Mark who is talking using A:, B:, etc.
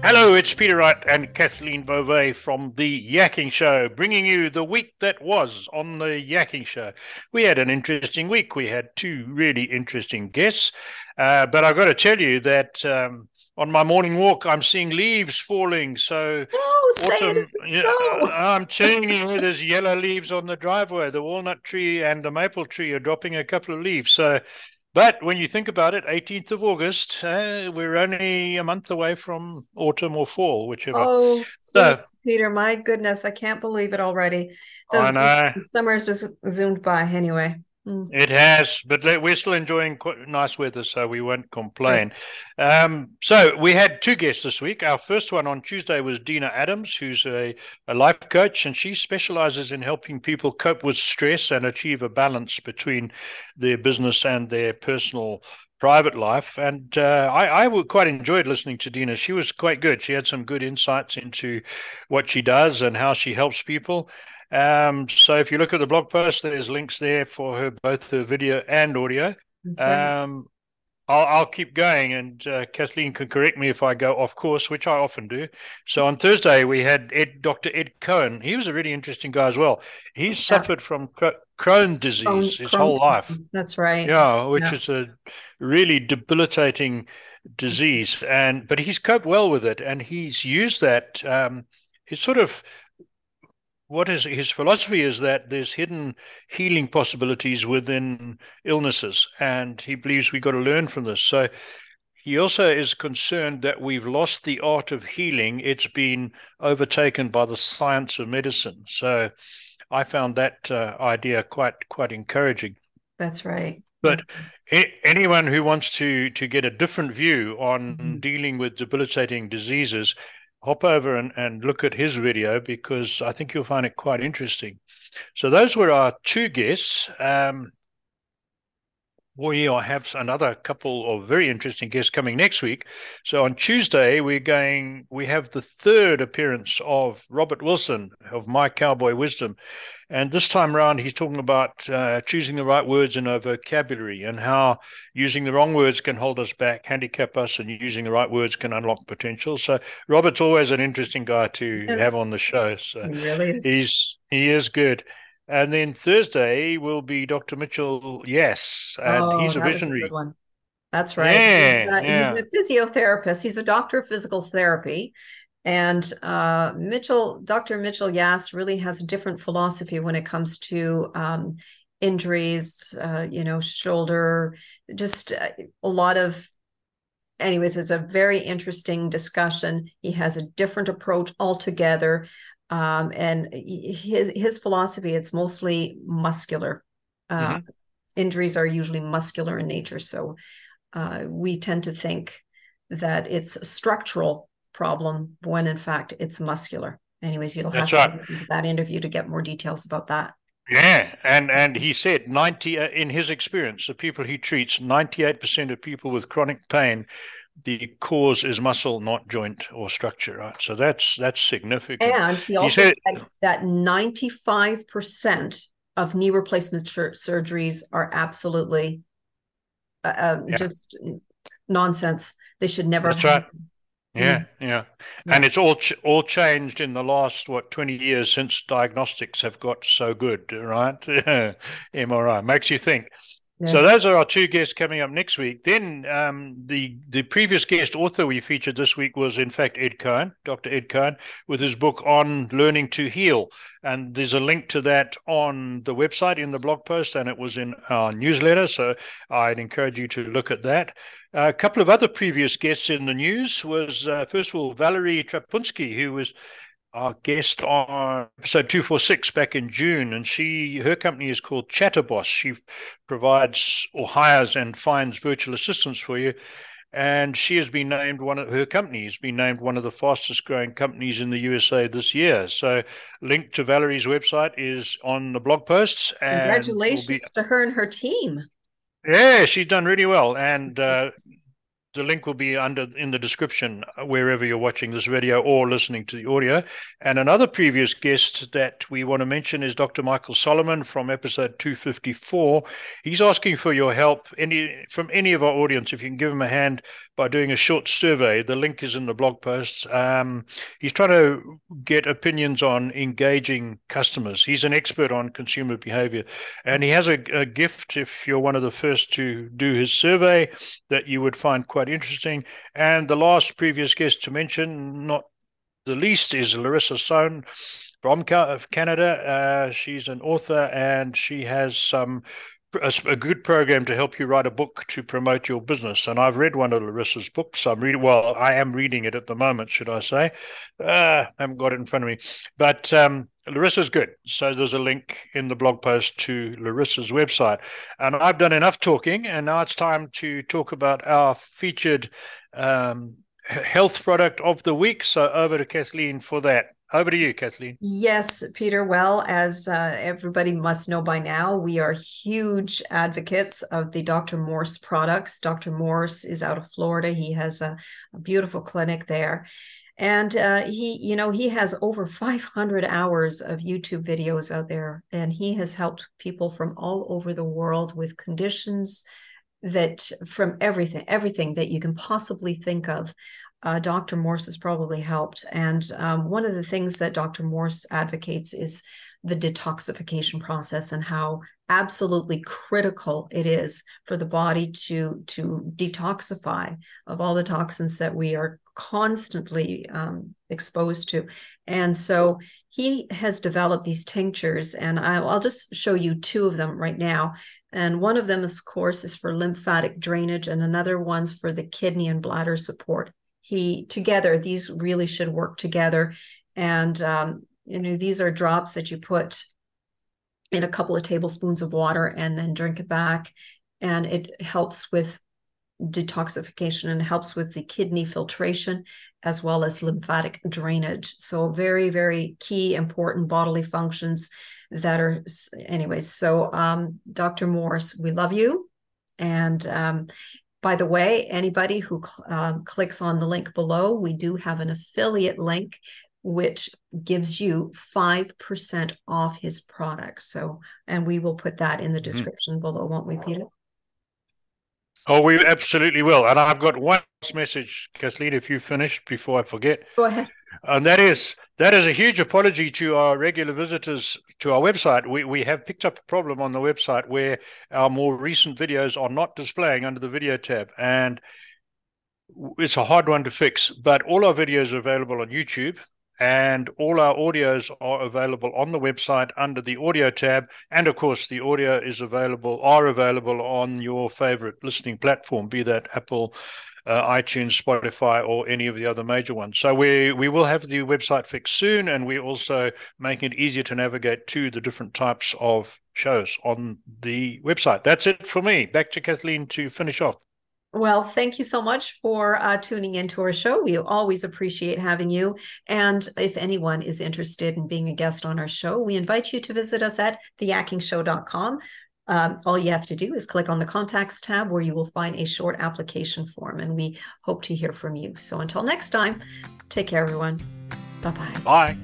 A: Hello, it's Peter Wright and Kathleen Beauvais from The Yakking Show, bringing you the week that was on The Yakking Show. We had an interesting week. We had two really interesting guests. Uh, but I've got to tell you that um, on my morning walk, I'm seeing leaves falling. So,
B: oh, autumn, yeah, so.
A: I'm telling you, there's yellow leaves on the driveway. The walnut tree and the maple tree are dropping a couple of leaves. So, but when you think about it, 18th of August, uh, we're only a month away from autumn or fall, whichever.
B: Oh, so, Peter, my goodness, I can't believe it already.
A: The, I know.
B: The summer's just zoomed by anyway.
A: Mm. It has, but we're still enjoying nice weather, so we won't complain. Um, so we had two guests this week. Our first one on Tuesday was Dena Adams, who's a, a life coach, and she specializes in helping people cope with stress and achieve a balance between their business and their personal private life. And uh, I, I quite enjoyed listening to Dena. She was quite good. She had some good insights into what she does and how she helps people. Um, so if you look at the blog post, there's links there for her both her video and audio. Right. Um, I'll, I'll, keep going, and uh, Kathleen can correct me if I go off course, which I often do. So on Thursday we had Ed, Dr. Ed Cohen. He was a really interesting guy as well. He yeah. suffered from Crohn disease Crohn, his Crohn's whole life.
B: That's right.
A: Yeah, which yeah. is a really debilitating disease, and but he's coped well with it, and he's used that. Um, he's sort of what is his philosophy is that there's hidden healing possibilities within illnesses, and he believes we've got to learn from this. So he also is concerned that we've lost the art of healing; it's been overtaken by the science of medicine. So I found that uh, idea quite quite encouraging.
B: That's right.
A: But anyone who wants to to get a different view on mm-hmm. dealing with debilitating diseases hop over and, and look at his video because I think you'll find it quite interesting. So those were our two guests. Um, we have another couple of very interesting guests coming next week. So on Tuesday, we're going, we have the third appearance of Robert Wilson of My Cowboy Wisdom. And this time around, he's talking about uh, choosing the right words in our vocabulary and how using the wrong words can hold us back, handicap us, and using the right words can unlock potential. So Robert's always an interesting guy to yes. have on the show. So
B: he really is.
A: he's he is good. And then Thursday will be Dr. Mitchell Yes, and
B: oh,
A: he's a visionary. A.
B: That's right. Yeah, he's, a, yeah. he's, a, physiotherapist. He's a doctor of physical therapy. And uh, Mitchell, Dr. Mitchell Yass really has a different philosophy when it comes to um, injuries, uh, you know, shoulder, just uh, a lot of anyways it's a very interesting discussion he has a different approach altogether um, and his his philosophy it's mostly muscular uh, mm-hmm. injuries are usually muscular in nature so uh, we tend to think that it's structural problem when in fact it's muscular anyways you'll have right. that interview to get more details about that
A: yeah, and and he said ninety uh, in his experience, the people he treats, ninety eight percent of people with chronic pain the cause is muscle, not joint or structure, right? So that's that's significant.
B: And he also he said, that ninety five percent of knee replacement surgeries are absolutely uh, uh, yeah. just nonsense. They should never.
A: That's happen. right. Yeah, mm. yeah, yeah, and it's all ch- all changed in the last what twenty years since diagnostics have got so good, right? MRI makes you think. So those are our two guests coming up next week. Then um, the the previous guest author we featured this week was in fact Ed Cohen, Dr. Ed Cohen, with his book on learning to heal, and there's a link to that on the website in the blog post, and it was in our newsletter. So I'd encourage you to look at that. A couple of other previous guests in the news was uh, first of all Valerie Trepunsky, who was our guest on episode 246 back in June, and she her company is called Chatterboss. She provides or hires and finds virtual assistants for you. And she has been named one of her company has been named one of the fastest growing companies in the USA this year. So, link to Valerie's website is on the blog posts.
B: Congratulations be... to her and her team.
A: Yeah, she's done really well. And uh, the link will be under in the description uh, wherever you're watching this video or listening to the audio. And another previous guest that we want to mention is Dr. Michael Solomon from episode 254. He's asking for your help any from any of our audience. If you can give him a hand by doing a short survey, the link is in the blog posts. Um, he's trying to get opinions on engaging customers. He's an expert on consumer behavior, and he has a, a gift. If you're one of the first to do his survey, that you would find quite quite interesting. And the last previous guest to mention, not the least, is Larissa Soehn from Canada. Uh, she's an author and she has some a, a, good program to help you write a book to promote your business. And I've read one of Larissa's books. I'm reading, well, I am reading it at the moment, should I say? Uh, I haven't got it in front of me. But um, Larissa's good. So there's a link in the blog post to Larissa's website. And I've done enough talking, and now it's time to talk about our featured um, health product of the week. So over to Kathleen for that. Over to you, Kathleen.
B: Yes, Peter. Well, as uh, everybody must know by now, we are huge advocates of the Dr. Morse products. Dr. Morse is out of Florida. He has a, a beautiful clinic there. And uh, he, you know, he has over 500 hours of YouTube videos out there, and he has helped people from all over the world with conditions that from everything, everything that you can possibly think of uh, Dr. Morse has probably helped. And um, one of the things that Dr. Morse advocates is the detoxification process and how absolutely critical it is for the body to to detoxify of all the toxins that we are constantly um, exposed to and so he has developed these tinctures and I'll, I'll just show you two of them right now and one of them of course is for lymphatic drainage and another one's for the kidney and bladder support. He together these really should work together. And um, you know these are drops that you put in a couple of tablespoons of water and then drink it back. And it helps with detoxification and helps with the kidney filtration as well as lymphatic drainage. So very very key important bodily functions that are anyways so um, dr morse we love you and um, by the way, anybody who uh, clicks on the link below, we do have an affiliate link which gives you 5% off his products. So, and we will put that in the mm-hmm. description mm-hmm. below, won't we, Peter?
A: Oh, we absolutely will. And I've got one message, Kathleen, if you finish before I forget.
B: Go ahead.
A: And that is that is a huge apology to our regular visitors to our website. We we have picked up a problem on the website where our more recent videos are not displaying under the video tab, and it's a hard one to fix. But all our videos are available on YouTube, and all our audios are available on the website under the audio tab and of course the audio is available are available on your favorite listening platform be that apple uh, iTunes, Spotify, or any of the other major ones. So we we will have the website fixed soon, and we also make it easier to navigate to the different types of shows on the website. That's it for me. Back to Kathleen to finish off.
B: Well, thank you so much for uh, tuning into our show. We always appreciate having you. And if anyone is interested in being a guest on our show, we invite you to visit us at theyakkingshow.com. Um, all you have to do is click on the contacts tab where you will find a short application form, and we hope to hear from you. So until next time, take care, everyone. Bye-bye.
A: Bye.